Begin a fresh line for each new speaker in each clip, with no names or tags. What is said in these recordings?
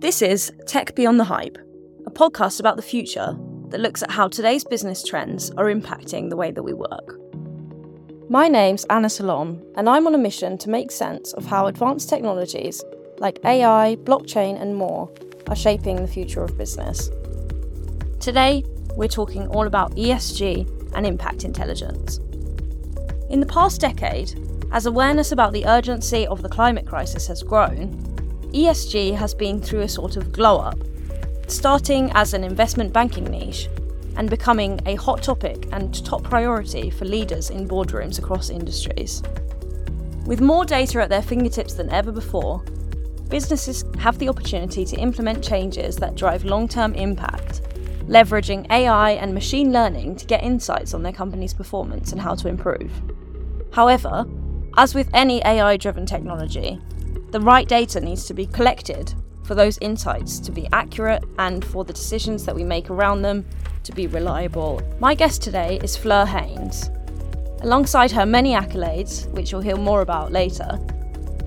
This is Tech Beyond the Hype, a podcast about the future that looks at how today's business trends are impacting the way that we work. My name's Anna Salom, and I'm on a mission to make sense of how advanced technologies like AI, blockchain, and more are shaping the future of business. Today, we're talking all about ESG and impact intelligence. In the past decade, as awareness about the urgency of the climate crisis has grown, ESG has been through a sort of glow up, starting as an investment banking niche and becoming a hot topic and top priority for leaders in boardrooms across industries. With more data at their fingertips than ever before, businesses have the opportunity to implement changes that drive long term impact, leveraging AI and machine learning to get insights on their company's performance and how to improve. However, as with any AI driven technology, the right data needs to be collected for those insights to be accurate and for the decisions that we make around them to be reliable. My guest today is Fleur Heyns. Alongside her many accolades, which you'll hear more about later,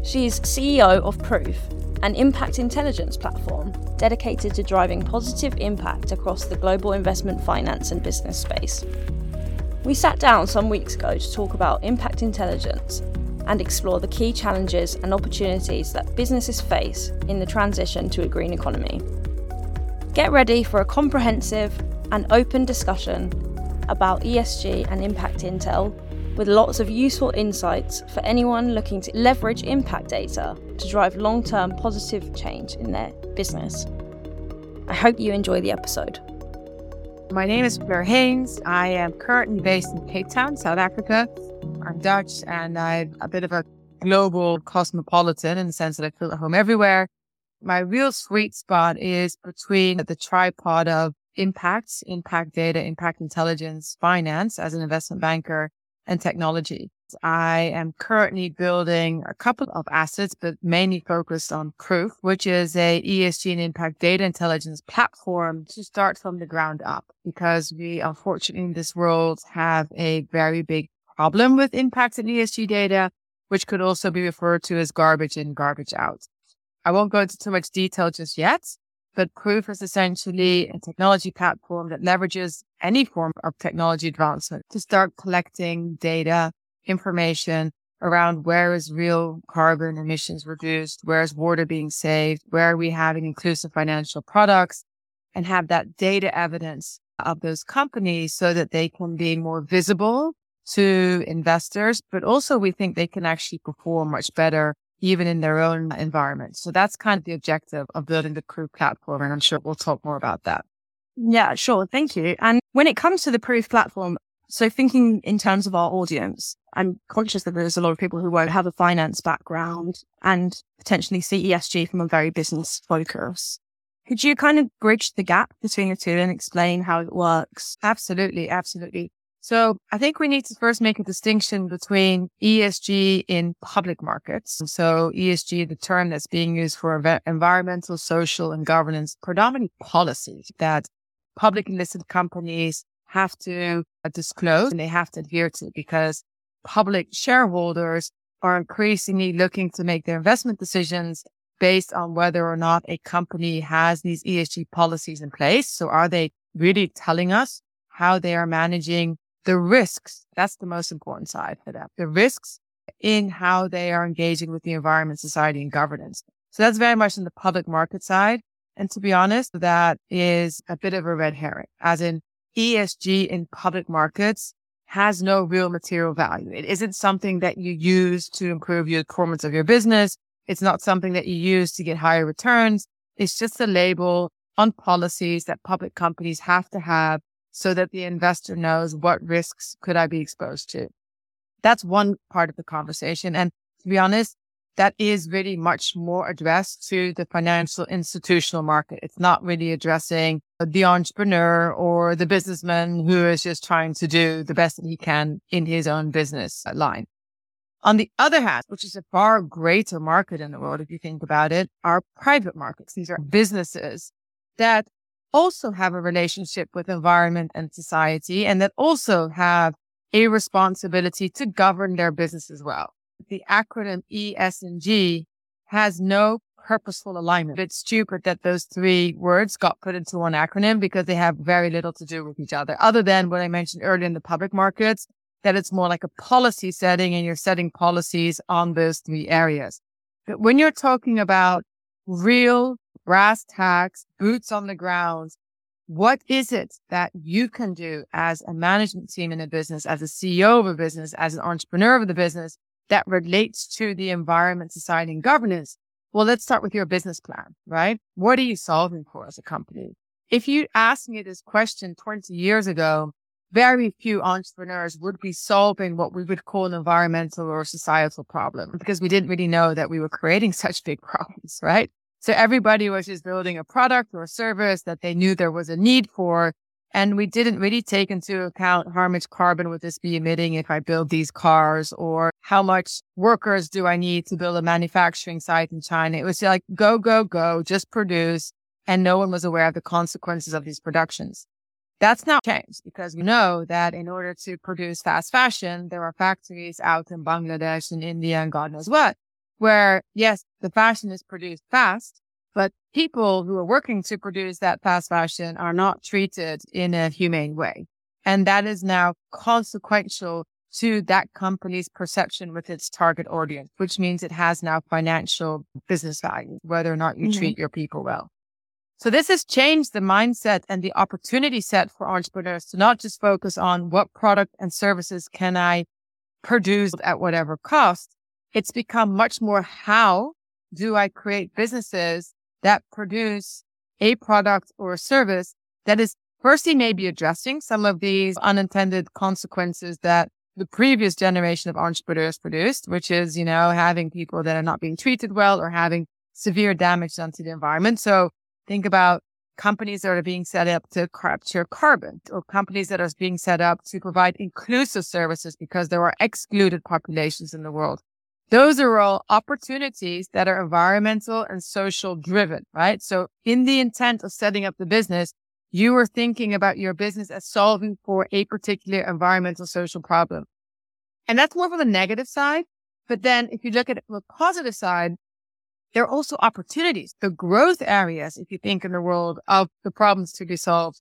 she's CEO of Proof, an impact intelligence platform dedicated to driving positive impact across the global investment finance and business space. We sat down some weeks ago to talk about impact intelligence and explore the key challenges and opportunities that businesses face in the transition to a green economy. Get ready for a comprehensive and open discussion about ESG and impact intel with lots of useful insights for anyone looking to leverage impact data to drive long term positive change in their business. I hope you enjoy the episode.
My name is Fleur Heyns. I am currently based in Cape Town, South Africa. I'm Dutch and I'm a bit of a global cosmopolitan in the sense that I feel at home everywhere. My real sweet spot is between the tripod of impact, impact data, impact intelligence, finance as an investment banker and technology. I am currently building a couple of assets, but mainly focused on Proof, which is a ESG and impact data intelligence platform to start from the ground up because we unfortunately in this world have a very big problem with impact and ESG data, which could also be referred to as garbage in, garbage out. I won't go into too much detail just yet, but Proof is essentially a technology platform that leverages any form of technology advancement to start collecting data, information around where is real carbon emissions reduced, where is water being saved, where are we having inclusive financial products, and have that data evidence of those companies so that they can be more visible to investors, but also we think they can actually perform much better even in their own environment. So that's kind of the objective of building the Proof platform. And I'm sure we'll talk more about that.
Yeah, sure. Thank you. And when it comes to the Proof platform, so thinking in terms of our audience, I'm conscious that there's a lot of people who won't have a finance background and potentially see ESG from a very business focus. Could you kind of bridge the gap between the two and explain how it works?
Absolutely. Absolutely. So I think we need to first make a distinction between ESG in public markets. So ESG, the term that's being used for environmental, social, and governance, predominantly policies that public listed companies have to uh, disclose and they have to adhere to because public shareholders are increasingly looking to make their investment decisions based on whether or not a company has these ESG policies in place. So are they really telling us how they are managing the risks. That's the most important side for them. The risks in how they are engaging with the environment, society, and governance. So that's very much in the public market side. And to be honest, that is a bit of a red herring, as in ESG in public markets has no real material value. It isn't something that you use to improve your performance of your business. It's not something that you use to get higher returns. It's just a label on policies that public companies have to have so that the investor knows what risks could I be exposed to. That's one part of the conversation. And to be honest, that is really much more addressed to the financial institutional market. It's not really addressing the entrepreneur or the businessman who is just trying to do the best that he can in his own business line. On the other hand, which is a far greater market in the world, if you think about it, are private markets. These are businesses that also have a relationship with environment and society and that also have a responsibility to govern their business as well. The acronym ESG has no purposeful alignment. It's stupid that those three words got put into one acronym because they have very little to do with each other, other than what I mentioned earlier in the public markets, that it's more like a policy setting and you're setting policies on those three areas. But when you're talking about real brass tacks, boots on the ground, what is it that you can do as a management team in a business, as a CEO of a business, as an entrepreneur of the business that relates to the environment, society, and governance? Well, let's start with your business plan, right? What are you solving for as a company? If you asked me this question 20 years ago, very few entrepreneurs would be solving what we would call an environmental or societal problem because we didn't really know that we were creating such big problems, right? So everybody was just building a product or a service that they knew there was a need for. And we didn't really take into account how much carbon would this be emitting if I build these cars or how much workers do I need to build a manufacturing site in China? It was like, go, go, go, just produce. And no one was aware of the consequences of these productions. That's now changed because we know that in order to produce fast fashion, there are factories out in Bangladesh and India and God knows what where yes, the fashion is produced fast, but people who are working to produce that fast fashion are not treated in a humane way. And that is now consequential to that company's perception with its target audience, which means it has now financial business value, whether or not you mm-hmm. treat your people well. So this has changed the mindset and the opportunity set for entrepreneurs to not just focus on what product and services can I produce at whatever cost, it's become much more how do I create businesses that produce a product or a service that is firstly maybe addressing some of these unintended consequences that the previous generation of entrepreneurs produced, which is, you know, having people that are not being treated well or having severe damage done to the environment. So think about companies that are being set up to capture carbon or companies that are being set up to provide inclusive services because there are excluded populations in the world. Those are all opportunities that are environmental and social driven, right? So in the intent of setting up the business, you are thinking about your business as solving for a particular environmental social problem. And that's more from the negative side. But then if you look at a positive side, there are also opportunities, the growth areas, if you think in the world of the problems to be solved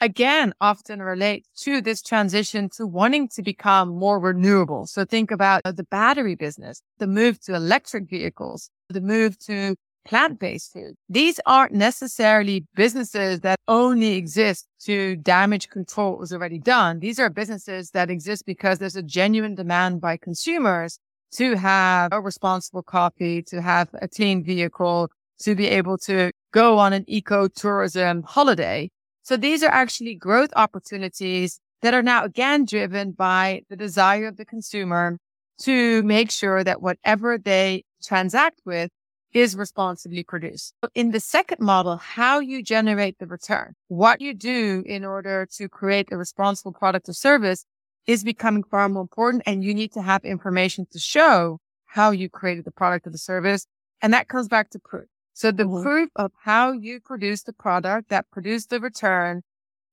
again often relate to this transition to wanting to become more renewable. So think about uh, the battery business, the move to electric vehicles, the move to plant-based food. These aren't necessarily businesses that only exist to damage control was already done. These are businesses that exist because there's a genuine demand by consumers to have a responsible coffee, to have a clean vehicle, to be able to go on an eco tourism holiday. So these are actually growth opportunities that are now again driven by the desire of the consumer to make sure that whatever they transact with is responsibly produced. In the second model, how you generate the return, what you do in order to create a responsible product or service is becoming far more important. And you need to have information to show how you created the product or the service. And that comes back to proof. So the mm-hmm. proof of how you produce the product that produced the return,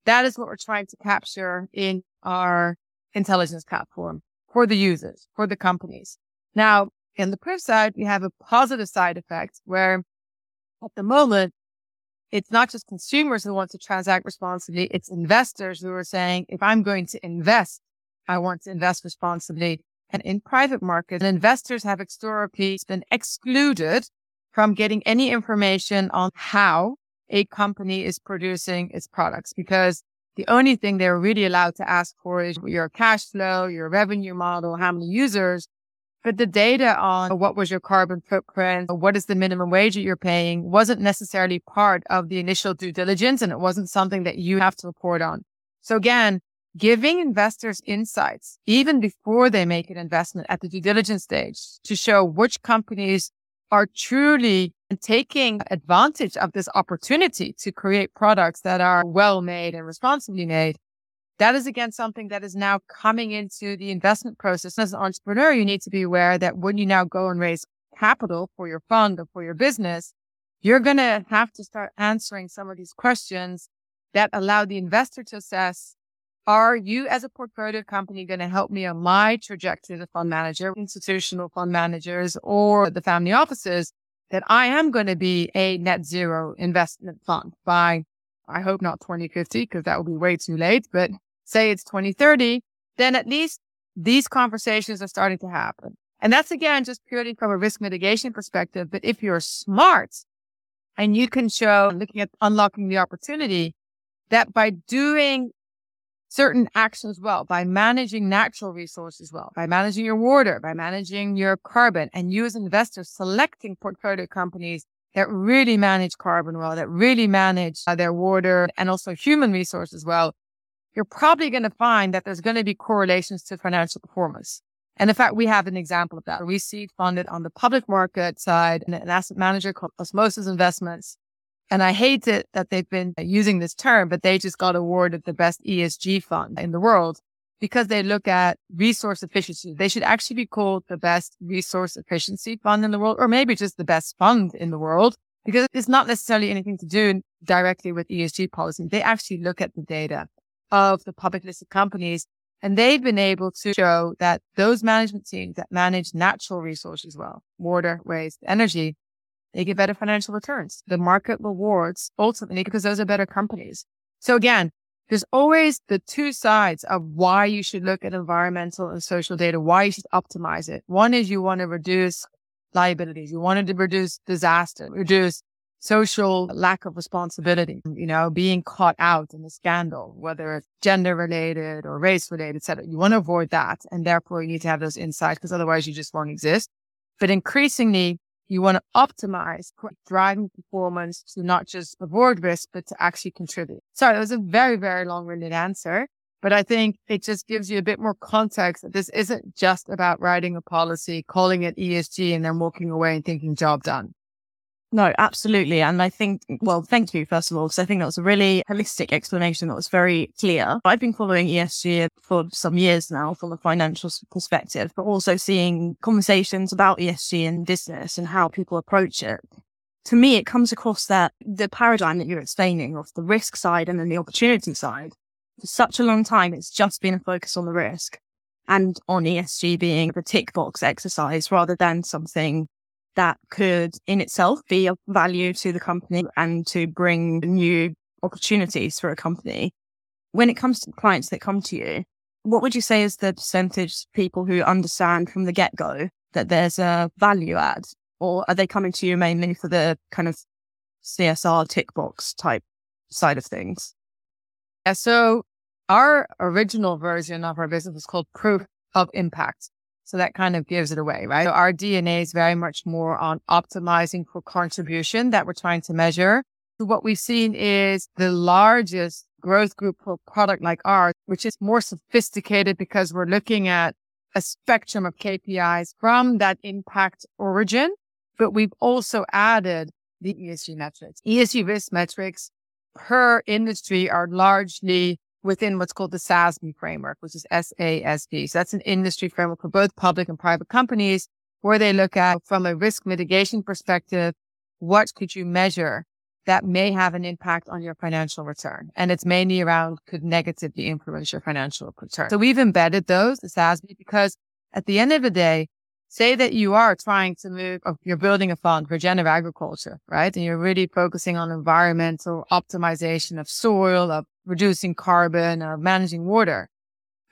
that is what we're trying to capture in our intelligence platform for the users, for the companies. Now, in the proof side, we have a positive side effect where at the moment, it's not just consumers who want to transact responsibly. It's investors who are saying, if I'm going to invest, I want to invest responsibly. And in private markets, investors have historically been excluded from getting any information on how a company is producing its products because the only thing they're really allowed to ask for is your cash flow, your revenue model, how many users. But the data on what was your carbon footprint, what is the minimum wage that you're paying wasn't necessarily part of the initial due diligence and it wasn't something that you have to report on. So again, giving investors insights even before they make an investment at the due diligence stage to show which companies are truly taking advantage of this opportunity to create products that are well made and responsibly made. That is again something that is now coming into the investment process. As an entrepreneur, you need to be aware that when you now go and raise capital for your fund or for your business, you're going to have to start answering some of these questions that allow the investor to assess are you as a portfolio company going to help me on my trajectory as a fund manager, institutional fund managers or the family offices? that I am going to be a net zero investment fund by, I hope not 2050, because that will be way too late, but say it's 2030, then at least these conversations are starting to happen. And that's again, just purely from a risk mitigation perspective. But if you're smart and you can show looking at unlocking the opportunity that by doing certain actions well, by managing natural resources well, by managing your water, by managing your carbon and you as investors selecting portfolio companies that really manage carbon well, that really manage uh, their water and also human resources well, you're probably going to find that there's going to be correlations to financial performance. And in fact, we have an example of that. We see funded on the public market side an asset manager called Osmosis Investments. And I hate it that they've been using this term, but they just got awarded the best ESG fund in the world because they look at resource efficiency. They should actually be called the best resource efficiency fund in the world, or maybe just the best fund in the world because it's not necessarily anything to do directly with ESG policy. They actually look at the data of the public listed companies. And they've been able to show that those management teams that manage natural resources well, water, waste, energy, they get better financial returns. The market rewards ultimately because those are better companies. So again, there's always the two sides of why you should look at environmental and social data, why you should optimize it. One is you want to reduce liabilities. You wanted to reduce disaster, reduce social lack of responsibility, you know, being caught out in a scandal, whether it's gender related or race related, etc. You want to avoid that. And therefore you need to have those insights because otherwise you just won't exist. But increasingly, you want to optimize driving performance to not just avoid risk, but to actually contribute. Sorry, that was a very, very long winded answer. But I think it just gives you a bit more context that this isn't just about writing a policy, calling it ESG and then walking away and thinking job done.
No, absolutely. And I think, well, thank you, first of all, because I think that was a really holistic explanation that was very clear. I've been following ESG for some years now from a financial perspective, but also seeing conversations about ESG in business and how people approach it. To me, it comes across that the paradigm that you're explaining of the risk side and then the opportunity side. For such a long time, it's just been a focus on the risk and on ESG being the tick box exercise rather than something that could in itself be of value to the company and to bring new opportunities for a company. When it comes to clients that come to you, what would you say is the percentage of people who understand from the get go that there's a value add? Or are they coming to you mainly for the kind of CSR tick box type side of things?
Yeah. So our original version of our business was called proof of impact. So that kind of gives it away, right? So our DNA is very much more on optimizing for contribution that we're trying to measure. So what we've seen is the largest growth group for product like ours, which is more sophisticated because we're looking at a spectrum of KPIs from that impact origin, but we've also added the ESG metrics. ESG risk metrics per industry are largely within what's called the SASB framework, which is SASB. So that's an industry framework for both public and private companies where they look at from a risk mitigation perspective, what could you measure that may have an impact on your financial return? And it's mainly around could negatively influence your financial return. So we've embedded those, the SASB, because at the end of the day, say that you are trying to move, oh, you're building a fund for regenerative agriculture, right? And you're really focusing on environmental optimization of soil, of reducing carbon, or managing water,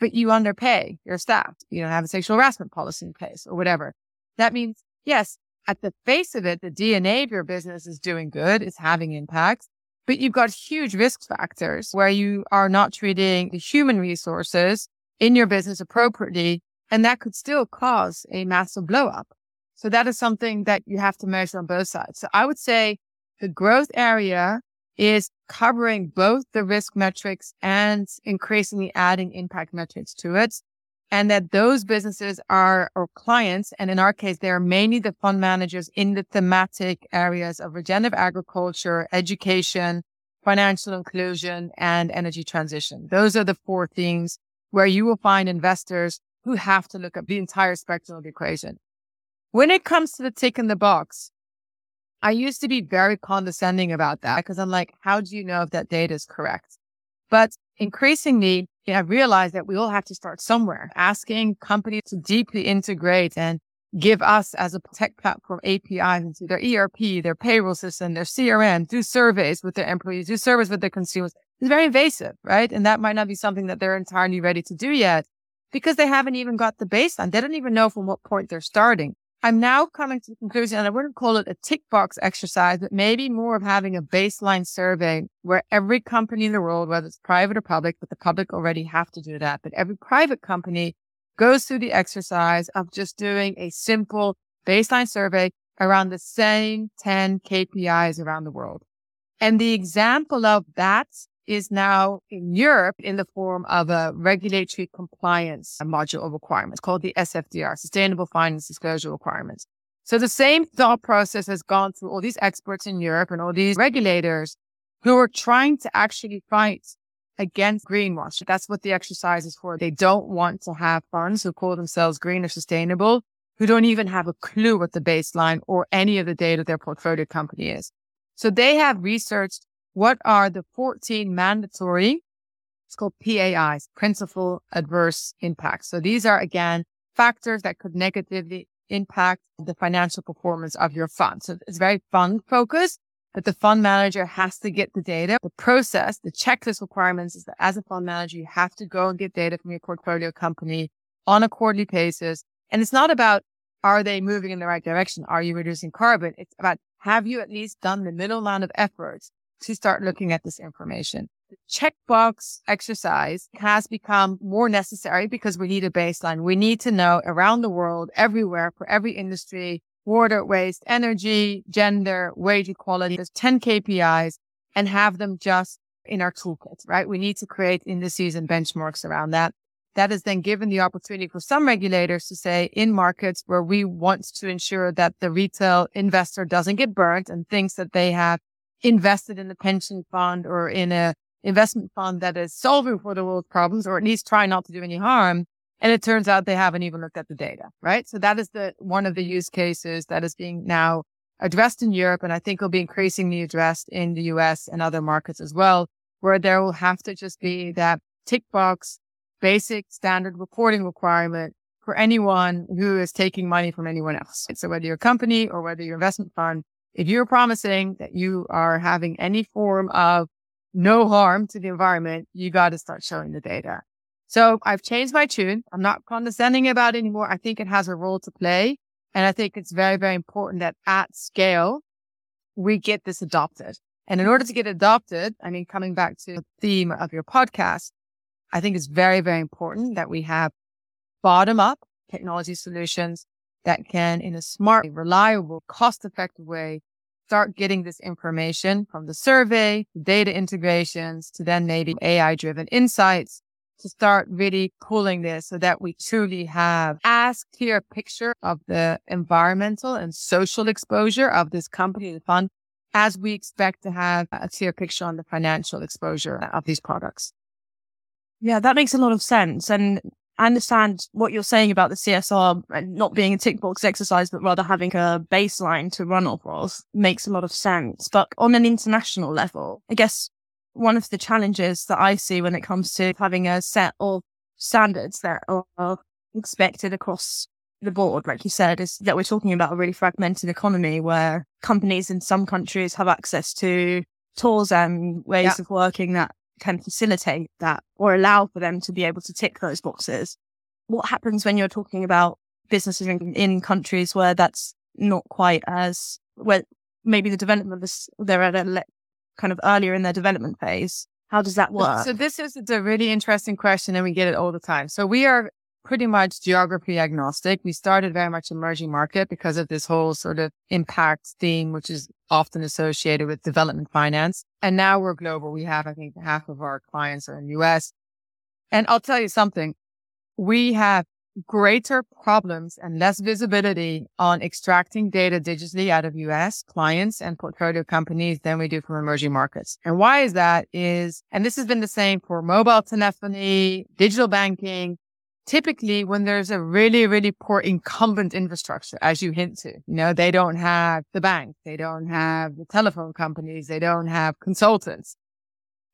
but you underpay your staff. You don't have a sexual harassment policy in place or whatever. That means, yes, at the face of it, the DNA of your business is doing good, it's having impact, but you've got huge risk factors where you are not treating the human resources in your business appropriately and that could still cause a massive blow up. So that is something that you have to measure on both sides. So I would say the growth area is covering both the risk metrics and increasingly adding impact metrics to it. And that those businesses are or clients. And in our case, they are mainly the fund managers in the thematic areas of regenerative agriculture, education, financial inclusion, and energy transition. Those are the four things where you will find investors who have to look at the entire spectrum of the equation. When it comes to the tick in the box, I used to be very condescending about that because I'm like, how do you know if that data is correct? But increasingly, you know, I realized that we all have to start somewhere, asking companies to deeply integrate and give us as a tech platform APIs into their ERP, their payroll system, their CRM, do surveys with their employees, do surveys with their consumers. It's very invasive, right? And that might not be something that they're entirely ready to do yet because they haven't even got the baseline. They don't even know from what point they're starting. I'm now coming to the conclusion, and I wouldn't call it a tick box exercise, but maybe more of having a baseline survey where every company in the world, whether it's private or public, but the public already have to do that, but every private company goes through the exercise of just doing a simple baseline survey around the same 10 KPIs around the world. And the example of that is now in Europe in the form of a regulatory compliance module of requirements called the SFDR, Sustainable Finance Disclosure Requirements. So the same thought process has gone through all these experts in Europe and all these regulators who are trying to actually fight against greenwash. That's what the exercise is for. They don't want to have funds who call themselves green or sustainable, who don't even have a clue what the baseline or any of the data their portfolio company is. So they have researched what are the 14 mandatory, it's called PAIs, principal adverse impacts. So these are again factors that could negatively impact the financial performance of your fund. So it's very fund focused, but the fund manager has to get the data. The process, the checklist requirements is that as a fund manager, you have to go and get data from your portfolio company on a quarterly basis. And it's not about are they moving in the right direction? Are you reducing carbon? It's about have you at least done the middle amount of efforts to start looking at this information. The checkbox exercise has become more necessary because we need a baseline. We need to know around the world, everywhere, for every industry, water, waste, energy, gender, wage equality. There's 10 KPIs and have them just in our toolkit, right? We need to create indices and benchmarks around that. That is then given the opportunity for some regulators to say in markets where we want to ensure that the retail investor doesn't get burnt and thinks that they have invested in a pension fund or in a investment fund that is solving for the world's problems or at least trying not to do any harm. And it turns out they haven't even looked at the data, right? So that is the one of the use cases that is being now addressed in Europe. And I think will be increasingly addressed in the US and other markets as well, where there will have to just be that tick box, basic standard reporting requirement for anyone who is taking money from anyone else. So whether you're a company or whether you're investment fund, if you're promising that you are having any form of no harm to the environment, you got to start showing the data. So I've changed my tune. I'm not condescending about it anymore. I think it has a role to play. And I think it's very, very important that at scale, we get this adopted. And in order to get adopted, I mean, coming back to the theme of your podcast, I think it's very, very important that we have bottom up technology solutions that can, in a smart, reliable, cost effective way, start getting this information from the survey, data integrations to then maybe AI driven insights to start really pulling this so that we truly have as clear picture of the environmental and social exposure of this company, the fund, as we expect to have a clear picture on the financial exposure of these products.
Yeah, that makes a lot of sense. And I understand what you're saying about the CSR and not being a tick box exercise, but rather having a baseline to run off of makes a lot of sense. But on an international level, I guess one of the challenges that I see when it comes to having a set of standards that are expected across the board, like you said, is that we're talking about a really fragmented economy where companies in some countries have access to tools and ways yeah. of working that can facilitate that or allow for them to be able to tick those boxes. What happens when you're talking about businesses in, in countries where that's not quite as where maybe the development is they're at a le- kind of earlier in their development phase? How does that work?
So this is a really interesting question and we get it all the time. So we are pretty much geography agnostic. We started very much emerging market because of this whole sort of impact theme, which is often associated with development finance. And now we're global. We have, I think, half of our clients are in the US. And I'll tell you something. We have greater problems and less visibility on extracting data digitally out of US clients and portfolio companies than we do from emerging markets. And why is that is, and this has been the same for mobile telephony, digital banking, typically when there's a really, really poor incumbent infrastructure, as you hint to, you know, they don't have the bank, they don't have the telephone companies, they don't have consultants.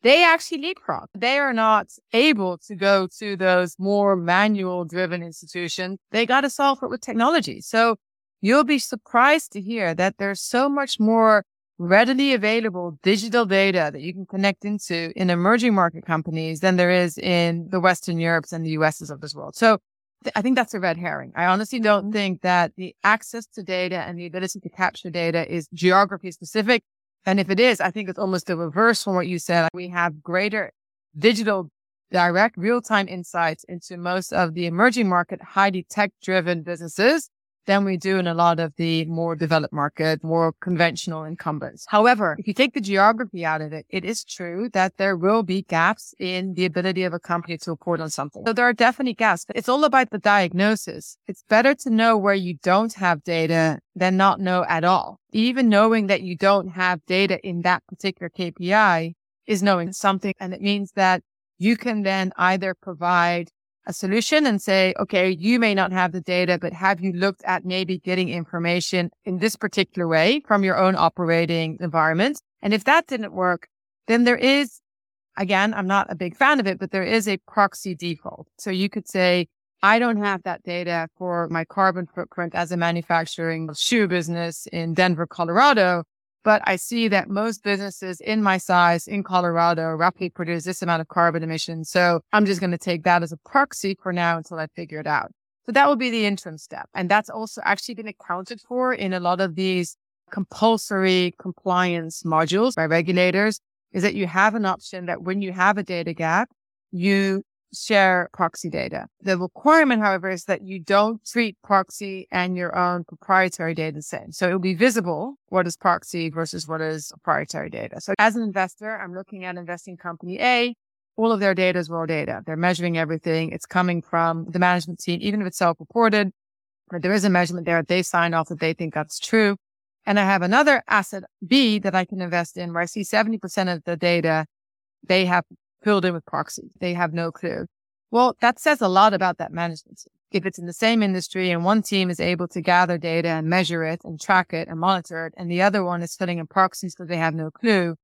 they actually leapfrog. They are not able to go to those more manual driven institutions. They got to solve it with technology. So you'll be surprised to hear that there's so much more readily available digital data that you can connect into in emerging market companies than there is in the Western Europes and the USs of this world. So th- I think that's a red herring. I honestly don't mm-hmm. think that the access to data and the ability to capture data is geography specific. And if it is, I think it's almost the reverse from what you said. We have greater digital, direct, real time insights into most of the emerging market, highly tech driven businesses than we do in a lot of the more developed market, more conventional incumbents. However, if you take the geography out of it, it is true that there will be gaps in the ability of a company to report on something. So there are definitely gaps, but it's all about the diagnosis. It's better to know where you don't have data than not know at all. Even knowing that you don't have data in that particular KPI is knowing something. And it means that you can then either provide a solution and say, okay, you may not have the data, but have you looked at maybe getting information in this particular way from your own operating environment? And if that didn't work, then there is, again, I'm not a big fan of it, but there is a proxy default. So you could say, I don't have that data for my carbon footprint as a manufacturing shoe business in Denver, Colorado. But I see that most businesses in my size in Colorado roughly produce this amount of carbon emissions. So I'm just going to take that as a proxy for now until I figure it out. So that will be the interim step. And that's also actually been accounted for in a lot of these compulsory compliance modules by regulators is that you have an option that when you have a data gap, you share proxy data. The requirement, however, is that you don't treat proxy and your own proprietary data the same. So it will be visible what is proxy versus what is proprietary data. So as an investor, I'm looking at investing company A. All of their data is raw data. They're measuring everything. It's coming from the management team, even if it's self-reported. But there is a measurement there. They sign off that they think that's true. And I have another asset B that I can invest in where I see 70% of the data they have filled in with proxies. They have no clue. Well, that says a lot about that management team. If it's in the same industry and one team is able to gather data and measure it and track it and monitor it, and the other one is filling in proxies because they have no clue.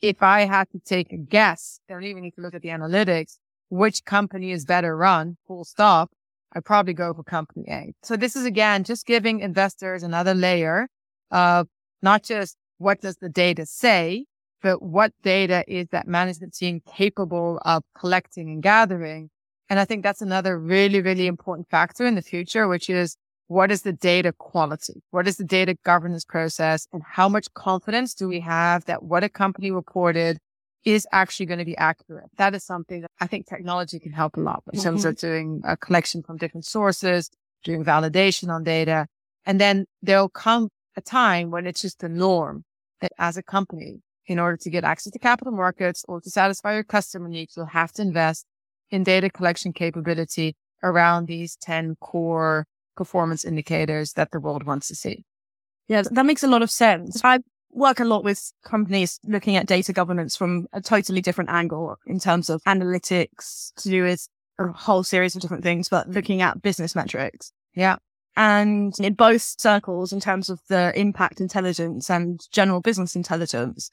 If I had to take a guess, they don't even need to look at the analytics, which company is better run, full stop, I probably go for company A. So this is again, just giving investors another layer of not just what does the data say, but what data is that management team capable of collecting and gathering? And I think that's another really, really important factor in the future, which is what is the data quality? What is the data governance process? And how much confidence do we have that what a company reported is actually going to be accurate? That is something that I think technology can help a lot in terms mm-hmm. of doing a collection from different sources, doing validation on data. And then there'll come a time when it's just the norm that as a company, in order to get access to capital markets or to satisfy your customer needs, you'll have to invest in data collection capability around these 10 core performance indicators that the world wants to see.
Yeah, that makes a lot of sense. I work a lot with companies looking at data governance from a totally different angle in terms of analytics to do with a whole series of different things, but looking at business metrics.
Yeah.
And in both circles, in terms of the impact intelligence and general business intelligence,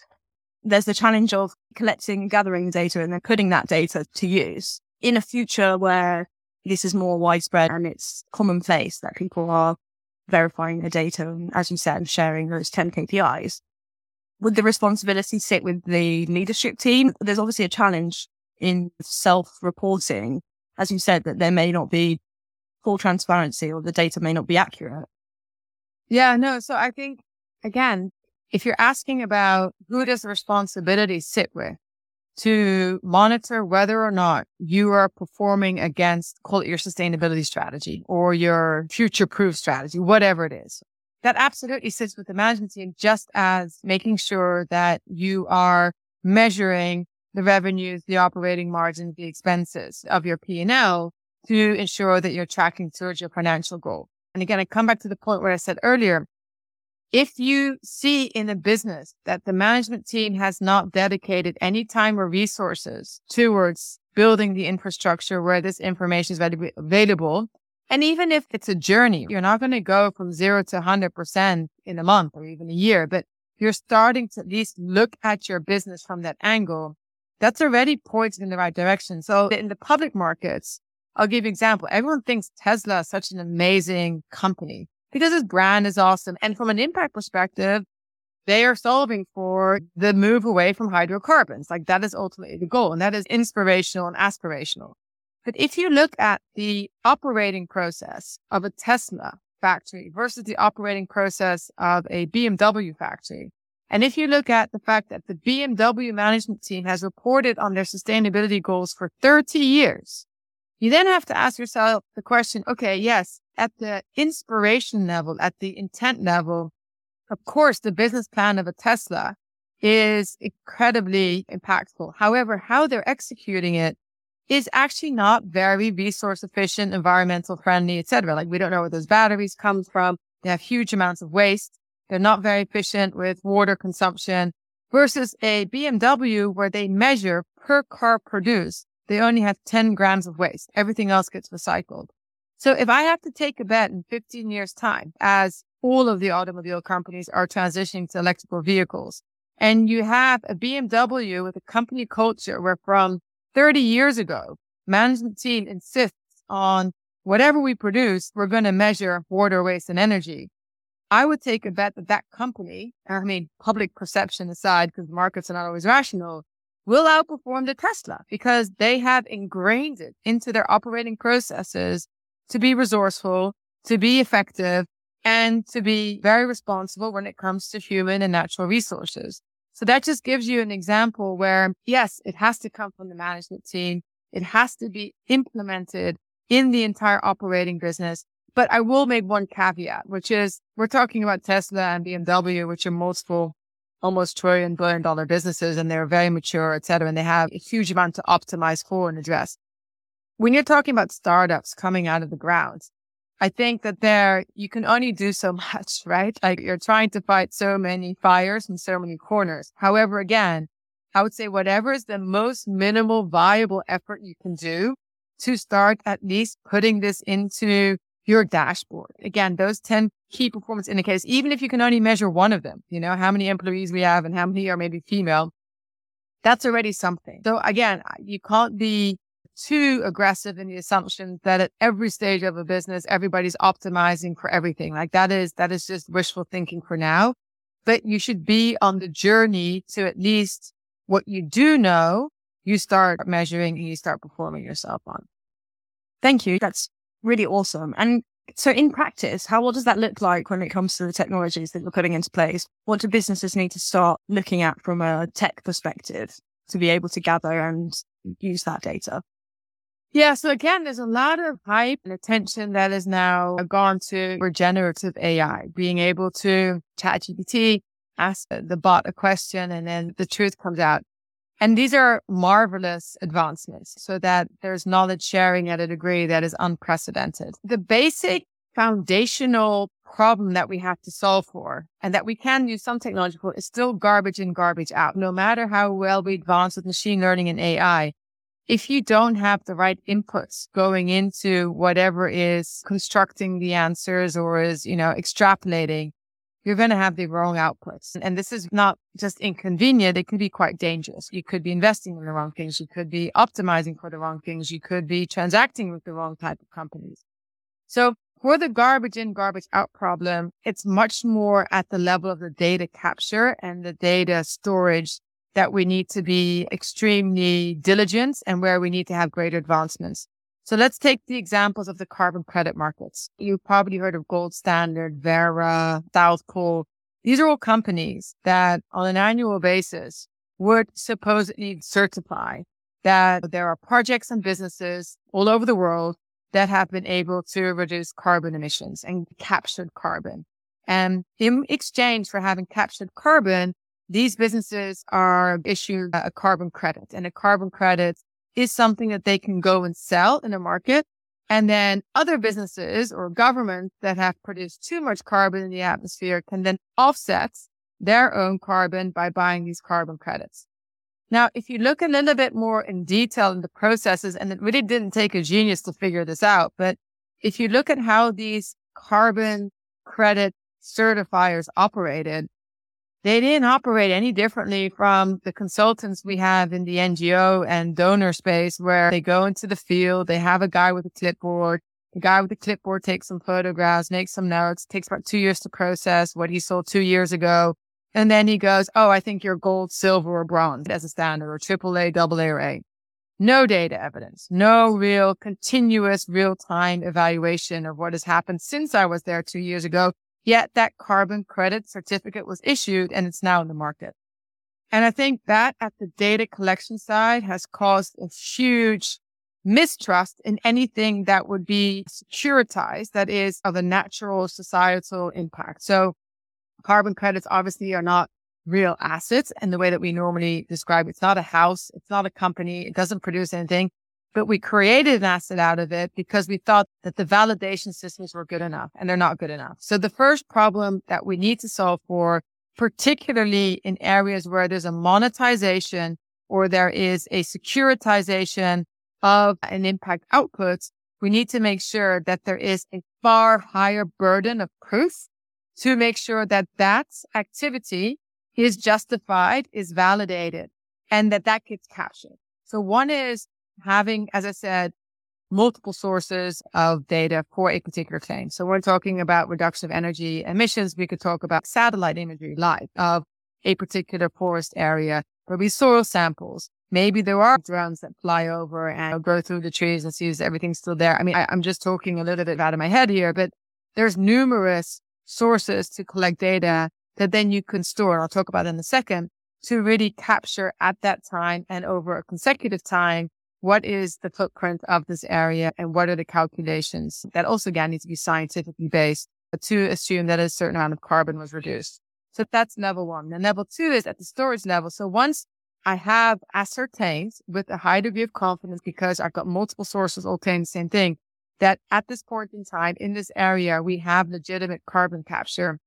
there's the challenge of collecting gathering data and then putting that data to use in a future where this is more widespread and it's commonplace that people are verifying the data and, as you said, and sharing those 10 KPIs. Would the responsibility sit with the leadership team? There's obviously a challenge in self reporting. As you said, that there may not be full transparency or the data may not be accurate.
Yeah, no. So I think, again, if you're asking about who does the responsibility sit with to monitor whether or not you are performing against, call it your sustainability strategy or your future proof strategy, whatever it is, that absolutely sits with the management team, just as making sure that you are measuring the revenues, the operating margins, the expenses of your P&L to ensure that you're tracking towards your financial goal. And again, I come back to the point where I said earlier, if you see in a business that the management team has not dedicated any time or resources towards building the infrastructure where this information is available, and even if it's a journey, you're not going to go from zero to 100% in a month or even a year, but you're starting to at least look at your business from that angle, that's already pointing in the right direction. So in the public markets, I'll give you an example. Everyone thinks Tesla is such an amazing company because its brand is awesome. And from an impact perspective, they are solving for the move away from hydrocarbons. Like that is ultimately the goal. And that is inspirational and aspirational. But if you look at the operating process of a Tesla factory versus the operating process of a BMW factory, and if you look at the fact that the BMW management team has reported on their sustainability goals for 30 years, you then have to ask yourself the question, okay, yes, at the inspiration level, at the intent level, of course, the business plan of a Tesla is incredibly impactful. However, how they're executing it is actually not very resource efficient, environmental friendly, etc. Like we don't know where those batteries come from. They have huge amounts of waste. They're not very efficient with water consumption versus a BMW where they measure per car produced. They only have 10 grams of waste. Everything else gets recycled. So if I have to take a bet in 15 years time, as all of the automobile companies are transitioning to electrical vehicles, and you have a BMW with a company culture where from 30 years ago, management team insists on whatever we produce, we're going to measure water waste and energy. I would take a bet that that company, I mean, public perception aside, because markets are not always rational, will outperform the Tesla because they have ingrained it into their operating processes to be resourceful, to be effective, and to be very responsible when it comes to human and natural resources. So that just gives you an example where, yes, it has to come from the management team. It has to be implemented in the entire operating business. But I will make one caveat, which is we're talking about Tesla and BMW, which are multiple, almost trillion billion dollar businesses, and they're very mature, et cetera, and they have a huge amount to optimize for and address. When you're talking about startups coming out of the ground, I think that there you can only do so much, right? Like you're trying to fight so many fires and so many corners. However, again, I would say whatever is the most minimal viable effort you can do to start at least putting this into your dashboard. Again, those 10 key performance indicators, even if you can only measure one of them, you know, how many employees we have and how many are maybe female, that's already something. So again, you can't be too aggressive in the assumption that at every stage of a business, everybody's optimizing for everything. Like that is, that is just wishful thinking for now. But you should be on the journey to at least what you do know, you start measuring and you start performing yourself on.
Thank you. That's really awesome. And so in practice, how what does that look like when it comes to the technologies that you're putting into place? What do businesses need to start looking at from a tech perspective to be able to gather and mm. use that data?
Yeah. So again, there's a lot of hype and attention that is now gone to regenerative AI, being able to chat GPT, ask the bot a question and then the truth comes out. And these are marvelous advancements so that there's knowledge sharing at a degree that is unprecedented. The basic foundational problem that we have to solve for and that we can use some technology for is still garbage in, garbage out. No matter how well we advance with machine learning and AI, if you don't have the right inputs going into whatever is constructing the answers or is, you know, extrapolating, you're going to have the wrong outputs. And this is not just inconvenient. It can be quite dangerous. You could be investing in the wrong things. You could be optimizing for the wrong things. You could be transacting with the wrong type of companies. So for the garbage in, garbage out problem, it's much more at the level of the data capture and the data storage that we need to be extremely diligent and where we need to have greater advancements. So let's take the examples of the carbon credit markets. You've probably heard of Gold Standard, Verra, South Pole. These are all companies that on an annual basis would supposedly certify that there are projects and businesses all over the world that have been able to reduce carbon emissions and captured carbon. And in exchange for having captured carbon, these businesses are issued a carbon credit and a carbon credit is something that they can go and sell in a market. And then other businesses or governments that have produced too much carbon in the atmosphere can then offset their own carbon by buying these carbon credits. Now, if you look a little bit more in detail in the processes, and it really didn't take a genius to figure this out, but if you look at how these carbon credit certifiers operated, they didn't operate any differently from the consultants we have in the NGO and donor space where they go into the field, they have a guy with a clipboard. The guy with the clipboard takes some photographs, makes some notes, takes about two years to process what he sold two years ago. And then he goes, Oh, I think you're gold, silver, or bronze as a standard or AAA, A, double A, or A. No data evidence, no real continuous real time evaluation of what has happened since I was there two years ago Yet that carbon credit certificate was issued and it's now in the market. And I think that at the data collection side has caused a huge mistrust in anything that would be securitized that is of a natural societal impact. So carbon credits obviously are not real assets and the way that we normally describe it. It's not a house. It's not a company. It doesn't produce anything but we created an asset out of it because we thought that the validation systems were good enough and they're not good enough. So the first problem that we need to solve for, particularly in areas where there's a monetization or there is a securitization of an impact output, we need to make sure that there is a far higher burden of proof to make sure that that activity is justified, is validated, and that that gets captured. So one is having, as I said, multiple sources of data for a particular claim. So we're talking about reduction of energy emissions. We could talk about satellite imagery live of a particular forest area where we soil samples. Maybe there are drones that fly over and go through the trees and see if everything's still there. I mean, I, I'm just talking a little bit out of my head here, but there's numerous sources to collect data that then you can store. And I'll talk about in a second to really capture at that time and over a consecutive time what is the footprint of this area and what are the calculations that also again need to be scientifically based to assume that a certain amount of carbon was reduced. So that's level one. And level two is at the storage level. So once I have ascertained with a high degree of confidence because I've got multiple sources all saying the same thing that at this point in time in this area, we have legitimate carbon capture,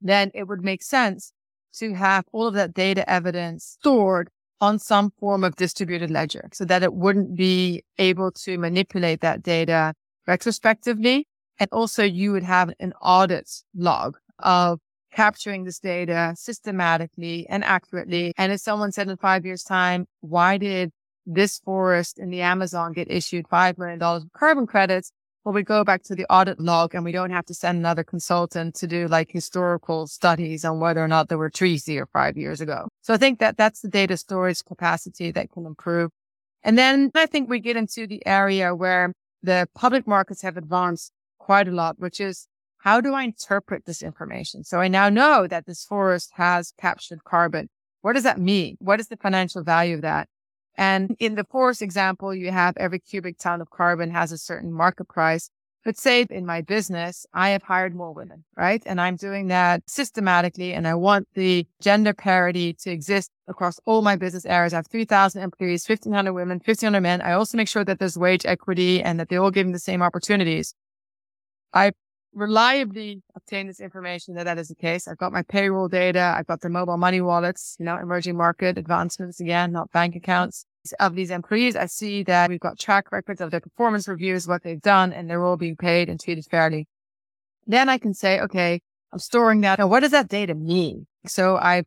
then it would make sense to have all of that data evidence stored on some form of distributed ledger so that it wouldn't be able to manipulate that data retrospectively. And also you would have an audit log of capturing this data systematically and accurately. And if someone said in five years time, why did this forest in the Amazon get issued $5 million of carbon credits? Well, we go back to the audit log and we don't have to send another consultant to do like historical studies on whether or not there were trees here five years ago. So I think that that's the data storage capacity that can improve. And then I think we get into the area where the public markets have advanced quite a lot, which is how do I interpret this information? So I now know that this forest has captured carbon. What does that mean? What is the financial value of that? And in the forest example, you have every cubic ton of carbon has a certain market price. But say in my business, I have hired more women, right? And I'm doing that systematically. And I want the gender parity to exist across all my business areas. I have 3,000 employees, 1,500 women, 1,500 men. I also make sure that there's wage equity and that they're all given the same opportunities. I reliably obtain this information that that is the case. I've got my payroll data. I've got their mobile money wallets, you know, emerging market advancements again, not bank accounts of these employees. I see that we've got track records of their performance reviews, what they've done, and they're all being paid and treated fairly. Then I can say, okay, I'm storing that. Now, what does that data mean? So I've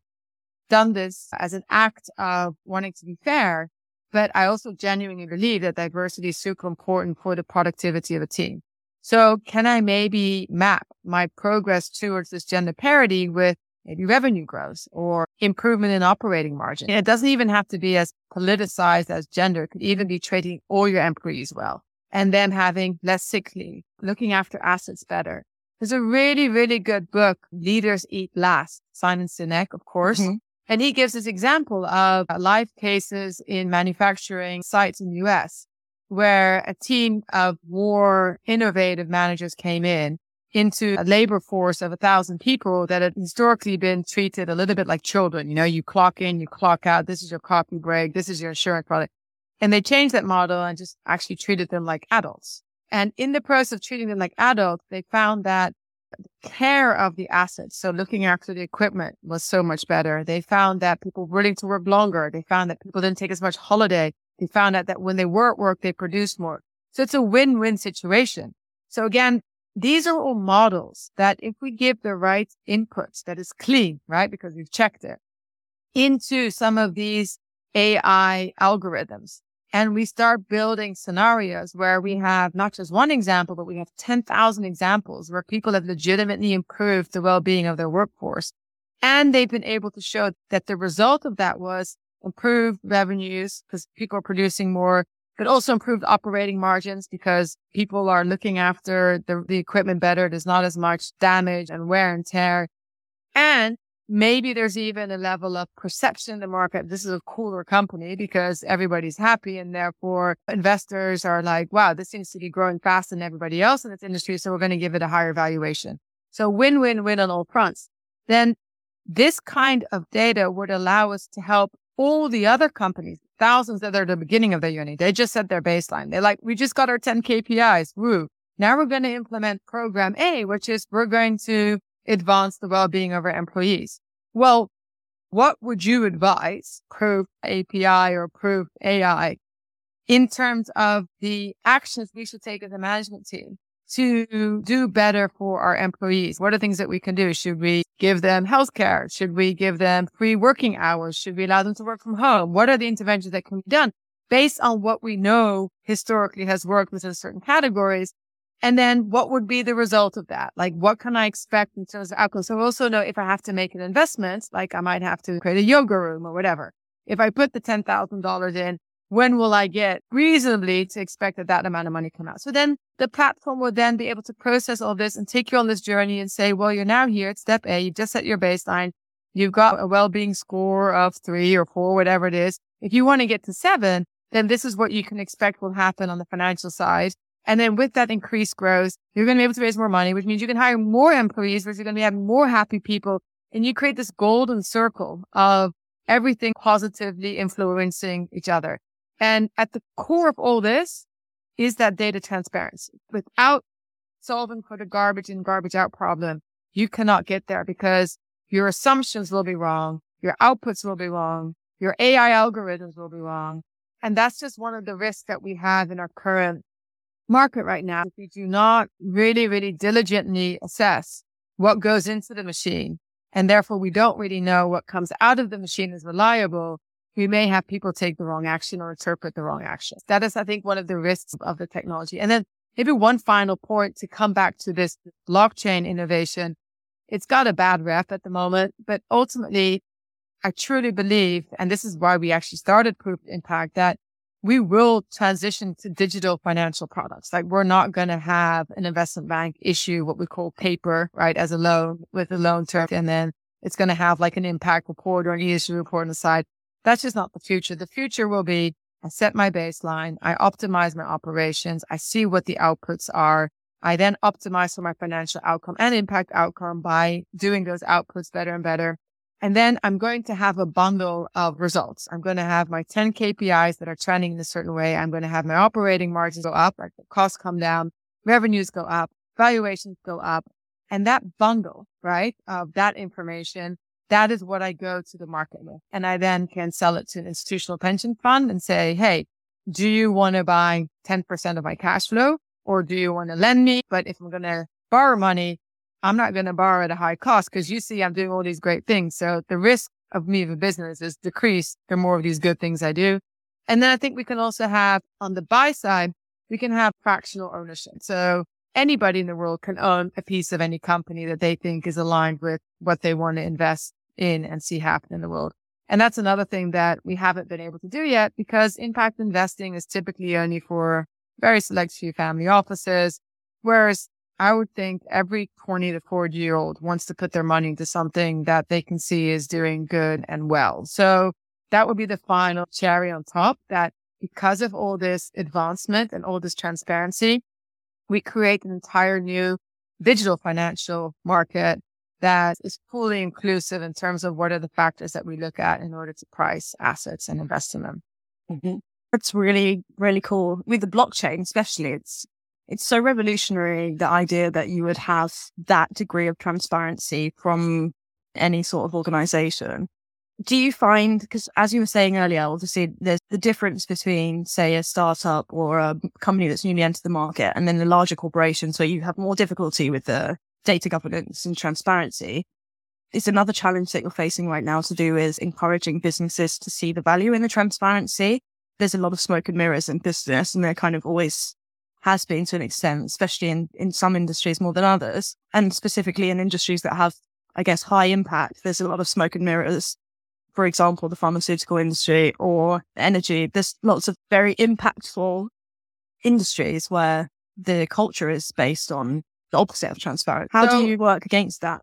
done this as an act of wanting to be fair, but I also genuinely believe that diversity is super important for the productivity of a team. So can I maybe map my progress towards this gender parity with maybe revenue growth or improvement in operating margin? it doesn't even have to be as politicized as gender. It could even be treating all your employees well and then having less sick leave, looking after assets better. There's a really, really good book, Leaders Eat Last, Simon Sinek, of course. Mm-hmm. And he gives this example of live cases in manufacturing sites in the US where a team of more innovative managers came in into a labor force of a thousand people that had historically been treated a little bit like children. You know, you clock in, you clock out. This is your coffee break. This is your insurance product. And they changed that model and just actually treated them like adults. And in the process of treating them like adults, they found that the care of the assets, so looking after the equipment was so much better. They found that people were willing to work longer. They found that people didn't take as much holiday. They found out that when they were at work, they produced more. So it's a win-win situation. So again, these are all models that if we give the right inputs that is clean, right? Because we've checked it into some of these AI algorithms and we start building scenarios where we have not just one example, but we have 10,000 examples where people have legitimately improved the well-being of their workforce. And they've been able to show that the result of that was improved revenues because people are producing more but also improved operating margins because people are looking after the, the equipment better. There's not as much damage and wear and tear. And maybe there's even a level of perception in the market. This is a cooler company because everybody's happy and therefore investors are like, wow, this seems to be growing faster than everybody else in this industry. So we're going to give it a higher valuation. So win, win, win on all fronts. Then this kind of data would allow us to help all the other companies thousands that are at the beginning of their uni. They just set their baseline. They're like, we just got our 10 KPIs. Woo. Now we're going to implement program A, which is we're going to advance the well-being of our employees. Well, what would you advise proof API or proof AI in terms of the actions we should take as a management team to do better for our employees? What are things that we can do? Should we give them healthcare? Should we give them free working hours? Should we allow them to work from home? What are the interventions that can be done based on what we know historically has worked within certain categories? And then what would be the result of that? Like, what can I expect in terms of outcomes? So I also know if I have to make an investment, like I might have to create a yoga room or whatever. If I put the $10,000 in, when will I get reasonably to expect that that amount of money come out? So then the platform will then be able to process all this and take you on this journey and say, well, you're now here at step A. You've just set your baseline. You've got a well-being score of three or four, whatever it is. If you want to get to seven, then this is what you can expect will happen on the financial side. And then with that increased growth, you're going to be able to raise more money, which means you can hire more employees, which you're going to have more happy people. And you create this golden circle of everything positively influencing each other. And at the core of all this is that data transparency. Without solving for the garbage in, garbage out problem, you cannot get there because your assumptions will be wrong. Your outputs will be wrong. Your AI algorithms will be wrong. And that's just one of the risks that we have in our current market right now. If we do not really, really diligently assess what goes into the machine, and therefore we don't really know what comes out of the machine is reliable, we may have people take the wrong action or interpret the wrong action. That is, I think, one of the risks of the technology. And then maybe one final point to come back to this blockchain innovation. It's got a bad rep at the moment, but ultimately, I truly believe, and this is why we actually started Proof Impact, that we will transition to digital financial products. Like we're not going to have an investment bank issue what we call paper, right, as a loan with a loan term. And then it's going to have like an impact report or an ESG report on the side. That's just not the future. The future will be I set my baseline. I optimize my operations. I see what the outputs are. I then optimize for my financial outcome and impact outcome by doing those outputs better and better. And then I'm going to have a bundle of results. I'm going to have my 10 KPIs that are trending in a certain way. I'm going to have my operating margins go up, like costs come down, revenues go up, valuations go up. And that bundle, right, of that information that is what I go to the market with. And I then can sell it to an institutional pension fund and say, Hey, do you want to buy 10% of my cash flow or do you want to lend me? But if I'm going to borrow money, I'm not going to borrow at a high cost because you see I'm doing all these great things. So the risk of me of a business is decreased the more of these good things I do. And then I think we can also have on the buy side, we can have fractional ownership. So anybody in the world can own a piece of any company that they think is aligned with what they want to invest in and see happen in the world. And that's another thing that we haven't been able to do yet because impact investing is typically only for very select few family offices. Whereas I would think every 20 to 40 year old wants to put their money into something that they can see is doing good and well. So that would be the final cherry on top that because of all this advancement and all this transparency, we create an entire new digital financial market that is fully inclusive in terms of what are the factors that we look at in order to price assets and invest in them.
Mm-hmm. It's really, really cool. With the blockchain, especially, it's it's so revolutionary the idea that you would have that degree of transparency from any sort of organization. Do you find, because as you were saying earlier, obviously there's the difference between, say, a startup or a company that's newly entered the market and then the larger corporations where you have more difficulty with the data governance and transparency. It's another challenge that you're facing right now to do is encouraging businesses to see the value in the transparency. There's a lot of smoke and mirrors in business and there kind of always has been to an extent, especially in, in some industries more than others and specifically in industries that have, I guess, high impact. There's a lot of smoke and mirrors for example, the pharmaceutical industry or energy. There's lots of very impactful industries where the culture is based on the opposite of transparent. How so, do you work against that?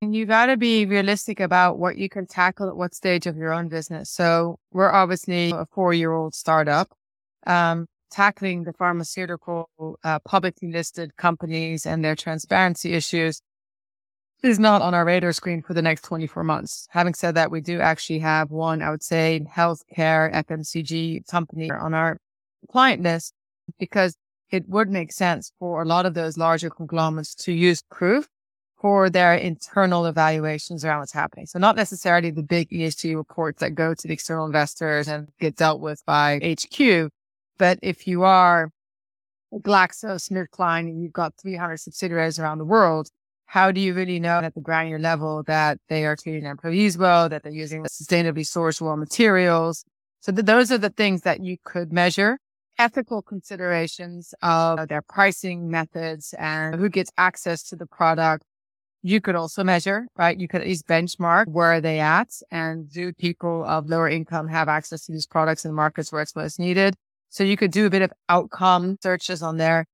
You got to be realistic about what you can tackle at what stage of your own business. So we're obviously a four year old startup. Um, tackling the pharmaceutical uh, publicly listed companies and their transparency issues is not on our radar screen for the next 24 months. Having said that, we do actually have one, I would say, healthcare FMCG company on our client list because it would make sense for a lot of those larger conglomerates to use proof for their internal evaluations around what's happening. So not necessarily the big ESG reports that go to the external investors and get dealt with by HQ. But if you are GlaxoSmithKline and you've got 300 subsidiaries around the world, how do you really know at the granular level that they are treating their employees well, that they're using sustainably sourced raw materials? So those are the things that you could measure. Ethical considerations of their pricing methods and who gets access to the product. You could also measure, right? You could at least benchmark where are they at and do people of lower income have access to these products in markets where it's most needed? So you could do a bit of outcome searches on there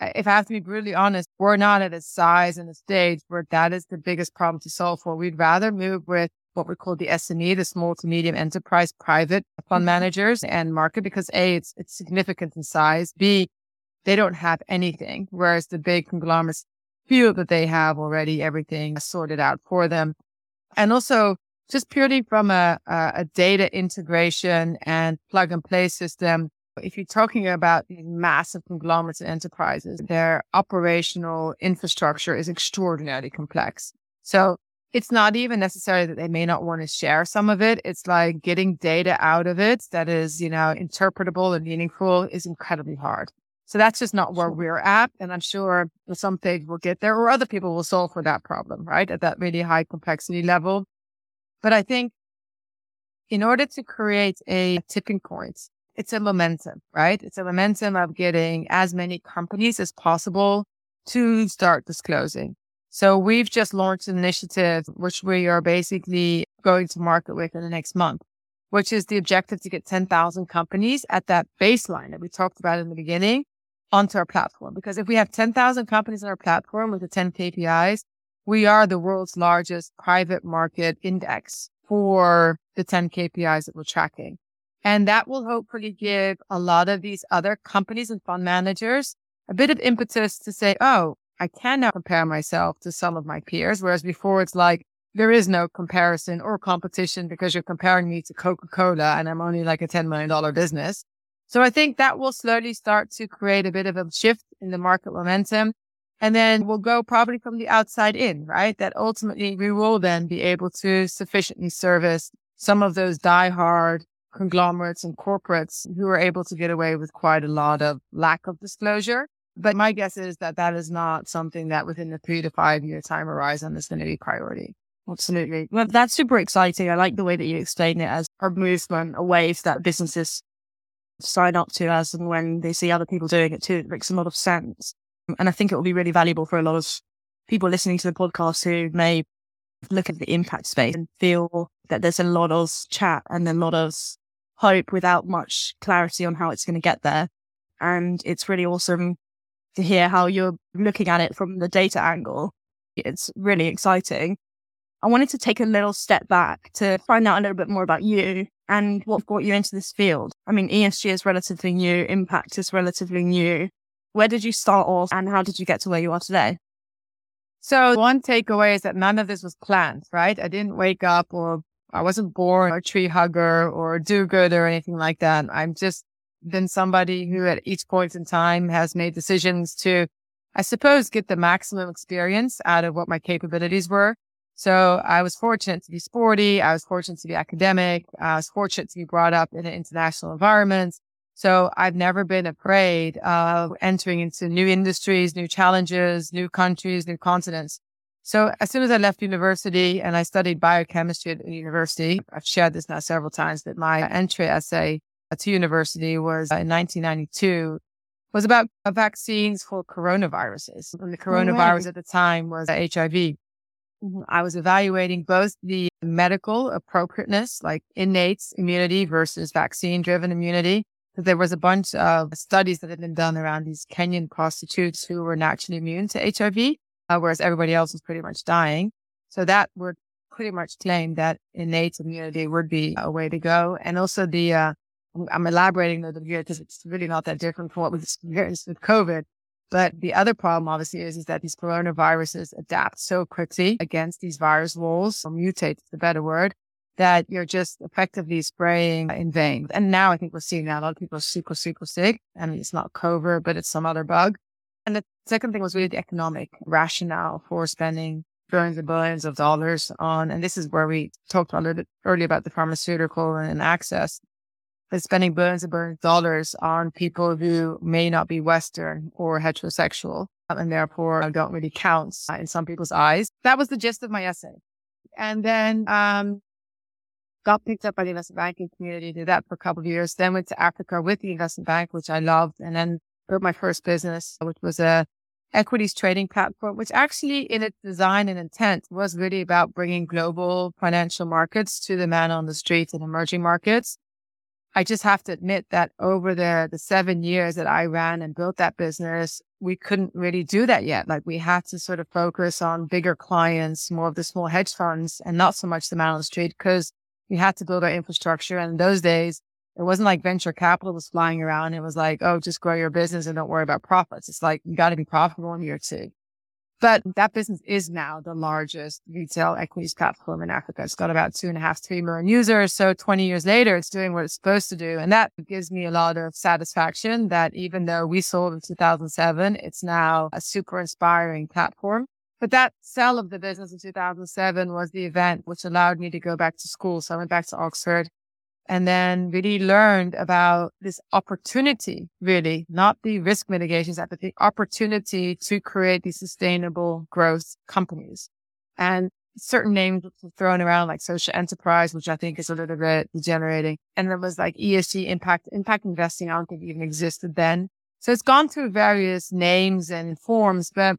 if I have to be brutally honest, we're not at a size and a stage where that is the biggest problem to solve for. We'd rather move with what we call the SME, the small to medium enterprise private fund mm-hmm. managers and market because A, it's, it's significant in size. B, they don't have anything, whereas the big conglomerates feel that they have already everything sorted out for them. And also just purely from a, a data integration and plug and play system, if you're talking about these massive conglomerates and enterprises, their operational infrastructure is extraordinarily complex. So it's not even necessarily that they may not want to share some of it. It's like getting data out of it that is, you know, interpretable and meaningful is incredibly hard. So that's just not where we're at. And I'm sure some stage we'll get there or other people will solve for that problem, right? At that really high complexity level. But I think in order to create a tipping point it's a momentum, right? It's a momentum of getting as many companies as possible to start disclosing. So we've just launched an initiative, which we are basically going to market with in the next month, which is the objective to get 10,000 companies at that baseline that we talked about in the beginning onto our platform. Because if we have 10,000 companies on our platform with the 10 KPIs, we are the world's largest private market index for the 10 KPIs that we're tracking. And that will hopefully give a lot of these other companies and fund managers a bit of impetus to say, oh, I can now compare myself to some of my peers. Whereas before it's like, there is no comparison or competition because you're comparing me to Coca-Cola and I'm only like a $10 million business. So I think that will slowly start to create a bit of a shift in the market momentum. And then we'll go probably from the outside in, right? That ultimately we will then be able to sufficiently service some of those diehard conglomerates and corporates who are able to get away with quite a lot of lack of disclosure. But my guess is that that is not something that within the three to five year time horizon is going to be priority.
Absolutely. Well, that's super exciting. I like the way that you explain it as a movement, a wave that businesses sign up to as and when they see other people doing it too. It makes a lot of sense. And I think it will be really valuable for a lot of people listening to the podcast who may look at the impact space and feel that there's a lot of chat and a lot of hope without much clarity on how it's going to get there. And it's really awesome to hear how you're looking at it from the data angle. It's really exciting. I wanted to take a little step back to find out a little bit more about you and what brought you into this field. I mean, ESG is relatively new, impact is relatively new. Where did you start off and how did you get to where you are today?
So one takeaway is that none of this was planned, right? I didn't wake up or I wasn't born a tree hugger or a do good or anything like that. I'm just been somebody who at each point in time has made decisions to, I suppose, get the maximum experience out of what my capabilities were. So I was fortunate to be sporty. I was fortunate to be academic. I was fortunate to be brought up in an international environment. So I've never been afraid of entering into new industries, new challenges, new countries, new continents. So as soon as I left university and I studied biochemistry at university, I've shared this now several times that my entry essay to university was in 1992 was about vaccines for coronaviruses. And the coronavirus at the time was HIV. Mm-hmm. I was evaluating both the medical appropriateness, like innate immunity versus vaccine driven immunity, there was a bunch of studies that had been done around these Kenyan prostitutes who were naturally immune to HIV, uh, whereas everybody else was pretty much dying. So that would pretty much claim that innate immunity would be a way to go. And also the, uh, I'm elaborating a little here because it's really not that different from what was experienced with COVID. But the other problem obviously is, is that these coronaviruses adapt so quickly against these virus walls or mutate is the better word that you're just effectively spraying in vain. And now I think we're seeing that a lot of people are super, super sick and it's not COVID, but it's some other bug. And the second thing was really the economic rationale for spending billions and billions of dollars on, and this is where we talked a little bit earlier about the pharmaceutical and access, but spending billions and billions of dollars on people who may not be Western or heterosexual and therefore don't really count in some people's eyes. That was the gist of my essay. And then, um, got picked up by the investment banking community, did that for a couple of years, then went to Africa with the investment bank, which I loved, and then built my first business, which was a equities trading platform, which actually in its design and intent was really about bringing global financial markets to the man on the street in emerging markets. I just have to admit that over the, the seven years that I ran and built that business, we couldn't really do that yet. Like we had to sort of focus on bigger clients, more of the small hedge funds and not so much the man on the street because we had to build our infrastructure. And in those days, it wasn't like venture capital was flying around. It was like, oh, just grow your business and don't worry about profits. It's like, you got to be profitable in year two. But that business is now the largest retail equities platform in Africa. It's got about two and a half, three million users. So 20 years later, it's doing what it's supposed to do. And that gives me a lot of satisfaction that even though we sold in 2007, it's now a super inspiring platform. But that sell of the business in 2007 was the event which allowed me to go back to school. So I went back to Oxford and then really learned about this opportunity, really, not the risk mitigations, but the opportunity to create these sustainable growth companies. And certain names were thrown around like social enterprise, which I think is a little bit degenerating. And there was like ESG impact, impact investing. I don't think even existed then. So it's gone through various names and forms, but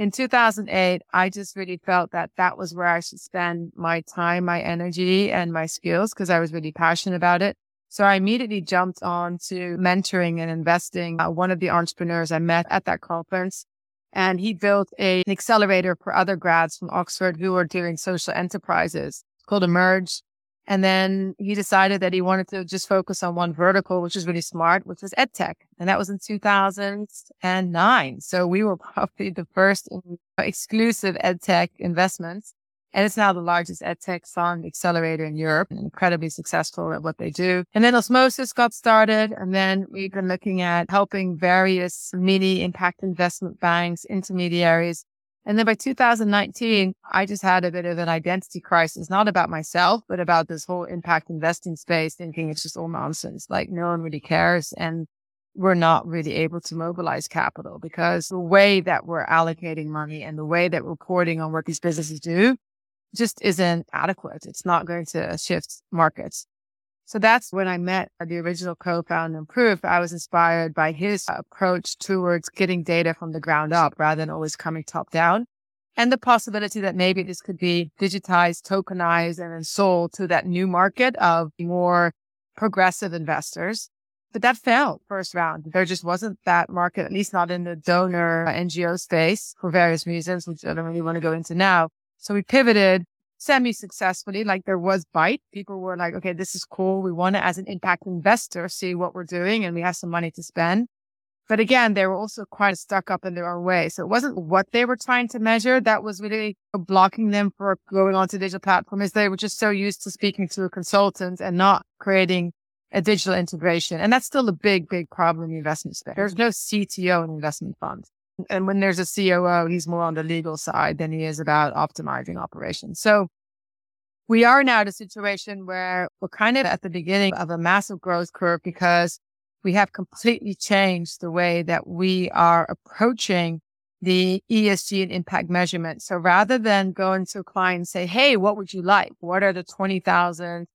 in 2008, I just really felt that that was where I should spend my time, my energy and my skills because I was really passionate about it. So I immediately jumped on to mentoring and investing. Uh, one of the entrepreneurs I met at that conference and he built a, an accelerator for other grads from Oxford who were doing social enterprises called Emerge. And then he decided that he wanted to just focus on one vertical, which was really smart, which was edtech. And that was in 2009. So we were probably the first exclusive edtech investments. And it's now the largest edtech fund accelerator in Europe incredibly successful at what they do. And then Osmosis got started. And then we've been looking at helping various mini impact investment banks, intermediaries and then by 2019, I just had a bit of an identity crisis, not about myself, but about this whole impact investing space, thinking it's just all nonsense. Like no one really cares. And we're not really able to mobilize capital because the way that we're allocating money and the way that reporting on what these businesses do just isn't adequate. It's not going to shift markets. So that's when I met the original co-founder and Proof. I was inspired by his approach towards getting data from the ground up rather than always coming top down. And the possibility that maybe this could be digitized, tokenized, and then sold to that new market of more progressive investors. But that failed first round. There just wasn't that market, at least not in the donor uh, NGO space for various reasons, which I don't really want to go into now. So we pivoted semi successfully. Like there was bite. People were like, okay, this is cool. We want to, as an impact investor, see what we're doing and we have some money to spend. But again, they were also quite stuck up in their own way. So it wasn't what they were trying to measure that was really blocking them for going onto digital platforms. They were just so used to speaking to a consultant and not creating a digital integration. And that's still a big, big problem in the investment space. There's no CTO in investment funds. And when there's a COO, he's more on the legal side than he is about optimizing operations. So we are now at a situation where we're kind of at the beginning of a massive growth curve because we have completely changed the way that we are approaching the ESG and impact measurement. So rather than going to a client and say, Hey, what would you like? What are the 20,000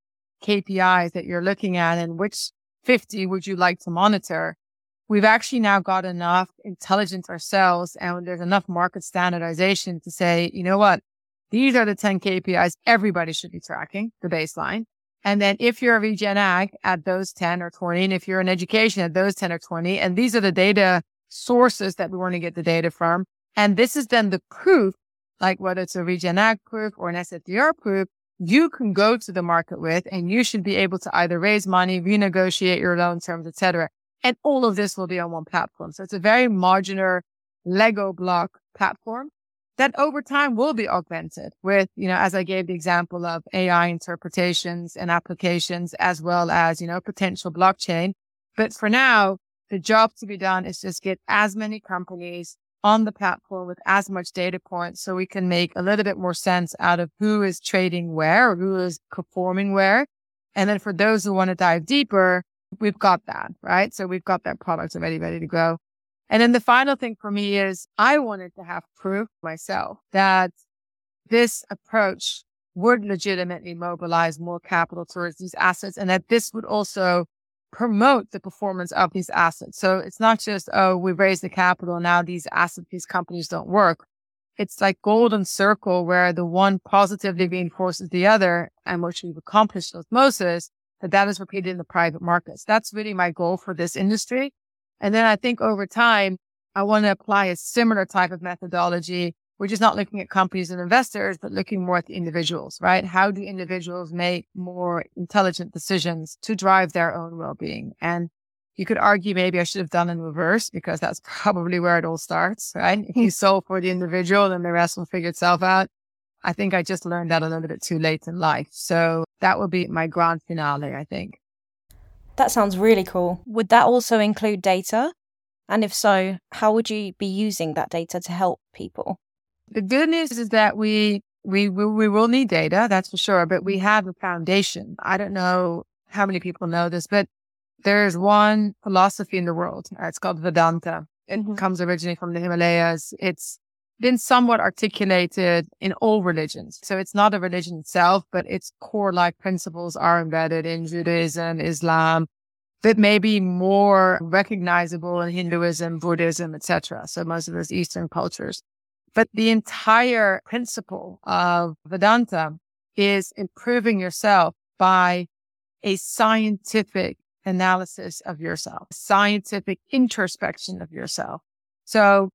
KPIs that you're looking at and which 50 would you like to monitor? We've actually now got enough intelligence ourselves and there's enough market standardization to say, you know what? These are the 10 KPIs everybody should be tracking, the baseline. And then if you're a regen ag at those 10 or 20, and if you're in education at those 10 or 20, and these are the data sources that we want to get the data from. And this is then the proof, like whether it's a regen ag proof or an SFDR proof, you can go to the market with, and you should be able to either raise money, renegotiate your loan terms, etc. And all of this will be on one platform. So it's a very modular Lego block platform that over time will be augmented with, you know, as I gave the example of AI interpretations and applications, as well as, you know, potential blockchain. But for now, the job to be done is just get as many companies on the platform with as much data points so we can make a little bit more sense out of who is trading where or who is performing where. And then for those who want to dive deeper, we've got that, right? So we've got that product already ready to go. And then the final thing for me is I wanted to have proof myself that this approach would legitimately mobilize more capital towards these assets and that this would also promote the performance of these assets. So it's not just, oh, we raised the capital. Now these assets, these companies don't work. It's like golden circle where the one positively reinforces the other and which we've accomplished osmosis that that is repeated in the private markets. That's really my goal for this industry. And then I think over time, I want to apply a similar type of methodology we're just not looking at companies and investors, but looking more at the individuals, right? How do individuals make more intelligent decisions to drive their own well-being? And you could argue maybe I should have done in reverse because that's probably where it all starts, right? You solve for the individual, then the rest will figure itself out. I think I just learned that a little bit too late in life. So that will be my grand finale, I think.
That sounds really cool. Would that also include data? And if so, how would you be using that data to help people?
The good news is that we, we, we will need data, that's for sure, but we have a foundation. I don't know how many people know this, but there's one philosophy in the world. Uh, it's called Vedanta. It mm-hmm. comes originally from the Himalayas. It's been somewhat articulated in all religions. So it's not a religion itself, but its core like principles are embedded in Judaism, Islam, but maybe more recognizable in Hinduism, Buddhism, etc. So most of those Eastern cultures. But the entire principle of Vedanta is improving yourself by a scientific analysis of yourself, scientific introspection of yourself. So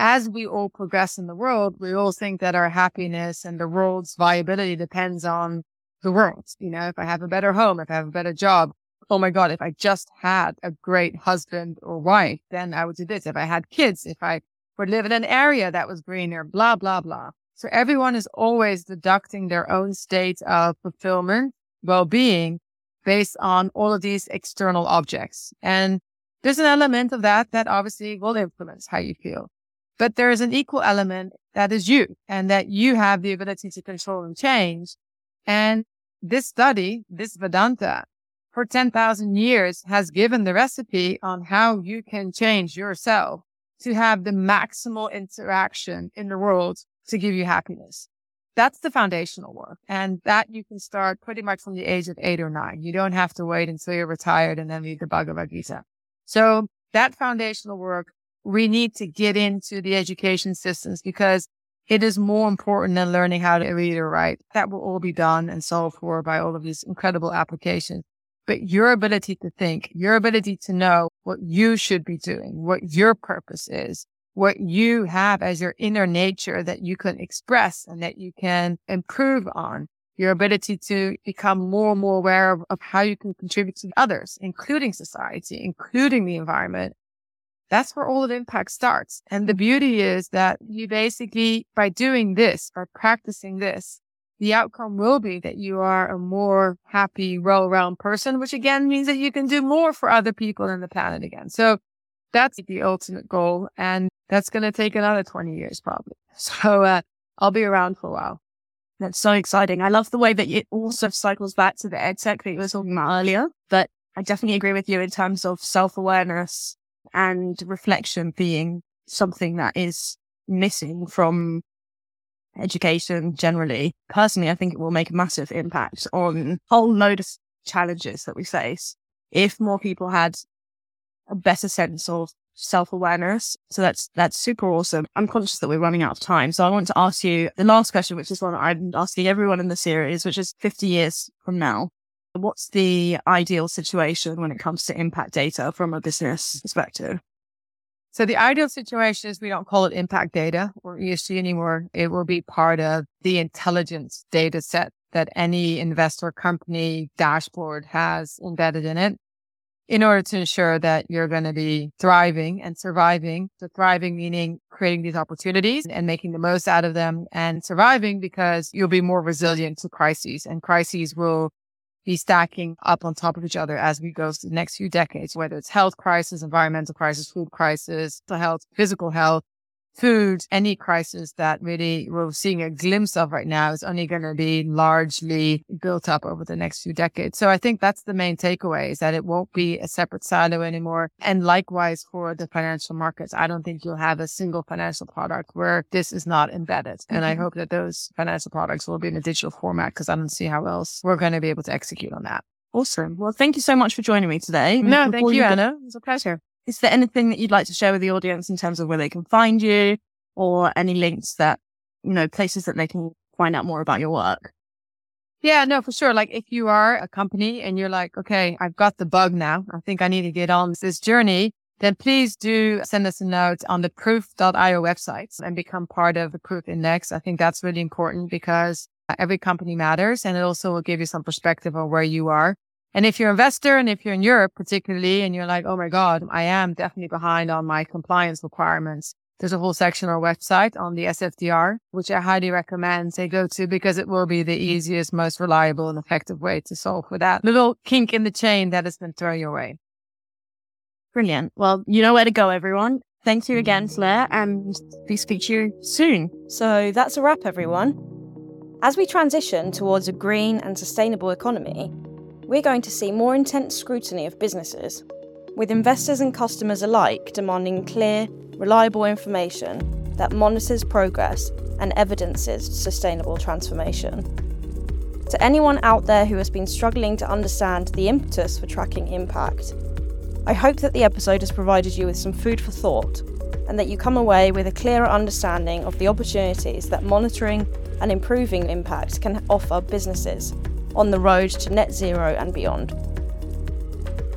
as we all progress in the world, we all think that our happiness and the world's viability depends on the world. You know, if I have a better home, if I have a better job, oh my God, if I just had a great husband or wife, then I would do this. If I had kids, if I would live in an area that was greener, blah, blah, blah. So everyone is always deducting their own state of fulfillment, well-being based on all of these external objects. And there's an element of that that obviously will influence how you feel. But there is an equal element that is you and that you have the ability to control and change. And this study, this Vedanta for 10,000 years has given the recipe on how you can change yourself to have the maximal interaction in the world to give you happiness. That's the foundational work. And that you can start pretty much from the age of eight or nine. You don't have to wait until you're retired and then read the Bhagavad Gita. So that foundational work, we need to get into the education systems because it is more important than learning how to read or write. That will all be done and solved for by all of these incredible applications but your ability to think, your ability to know what you should be doing, what your purpose is, what you have as your inner nature that you can express and that you can improve on, your ability to become more and more aware of, of how you can contribute to others, including society, including the environment. That's where all of impact starts. And the beauty is that you basically, by doing this, by practicing this, the outcome will be that you are a more happy, well-rounded person, which again means that you can do more for other people and the planet again. So that's the ultimate goal. And That's going to take another 20 years probably. So uh, I'll be around for a while.
That's so exciting. I love the way that it also cycles back to the edtech that you were talking about earlier. But I definitely agree with you in terms of self awareness and reflection being something that is missing from education generally. Personally, I think it will make a massive impact on a whole load of challenges that we face if more people had a better sense of self-awareness. So that's, that's super awesome. I'm conscious that we're running out of time. So I want to ask you the last question, which is one I'm asking everyone in the series, which is 50 years from now. What's the ideal situation when it comes to impact data from a business perspective?
So the ideal situation is we don't call it impact data or ESG anymore. It will be part of the intelligence data set that any investor company dashboard has embedded in it in order to ensure that you're going to be thriving and surviving. So thriving meaning creating these opportunities and making the most out of them and surviving because you'll be more resilient to crises and crises will be stacking up on top of each other as we go through the next few decades, whether it's health crisis, environmental crisis, food crisis, the health, physical health, food, any crisis that really we're seeing a glimpse of right now is only going to be largely built up over the next few decades. So I think that's the main takeaway is that it won't be a separate silo anymore. And likewise for the financial markets, I don't think you'll have a single financial product where this is not embedded. And I mm-hmm. hope that those financial products will be in a digital format because I don't see how else we're going to be able to execute on that.
Awesome. Well, thank you so much for joining me today.
No, thank you, Anna. It was a pleasure.
Is there anything that you'd like to share with the audience in terms of where they can find you or any links that, you know, places that they can find out more about your work?
Yeah, no, for sure. Like if you are a company and you're like, okay, I've got the bug now. I think I need to get on this journey. Then please do send us a note on the proof.io website and become part of the proof index. I think that's really important because every company matters and it also will give you some perspective on where you are. And if you're an investor and if you're in Europe particularly, and you're like, oh my God, I am definitely behind on my compliance requirements. There's a whole section on our website on the SFDR, which I highly recommend they go to because it will be the easiest, most reliable and effective way to solve for that little kink in the chain that has been thrown your way.
Brilliant. Well, you know where to go, everyone. Thank you again, Fleur, and we speak to you soon. So that's a wrap, everyone. As we transition towards a green and sustainable economy, we're going to see more intense scrutiny of businesses, with investors and customers alike demanding clear, reliable information that monitors progress and evidences sustainable transformation. To anyone out there who has been struggling to understand the impetus for tracking impact, I hope that the episode has provided you with some food for thought and that you come away with a clearer understanding of the opportunities that monitoring and improving impact can offer businesses on the road to net zero and beyond.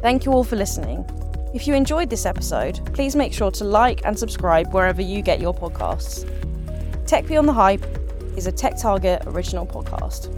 Thank you all for listening. If you enjoyed this episode, please make sure to like and subscribe wherever you get your podcasts. Tech Beyond the Hype is a TechTarget original podcast.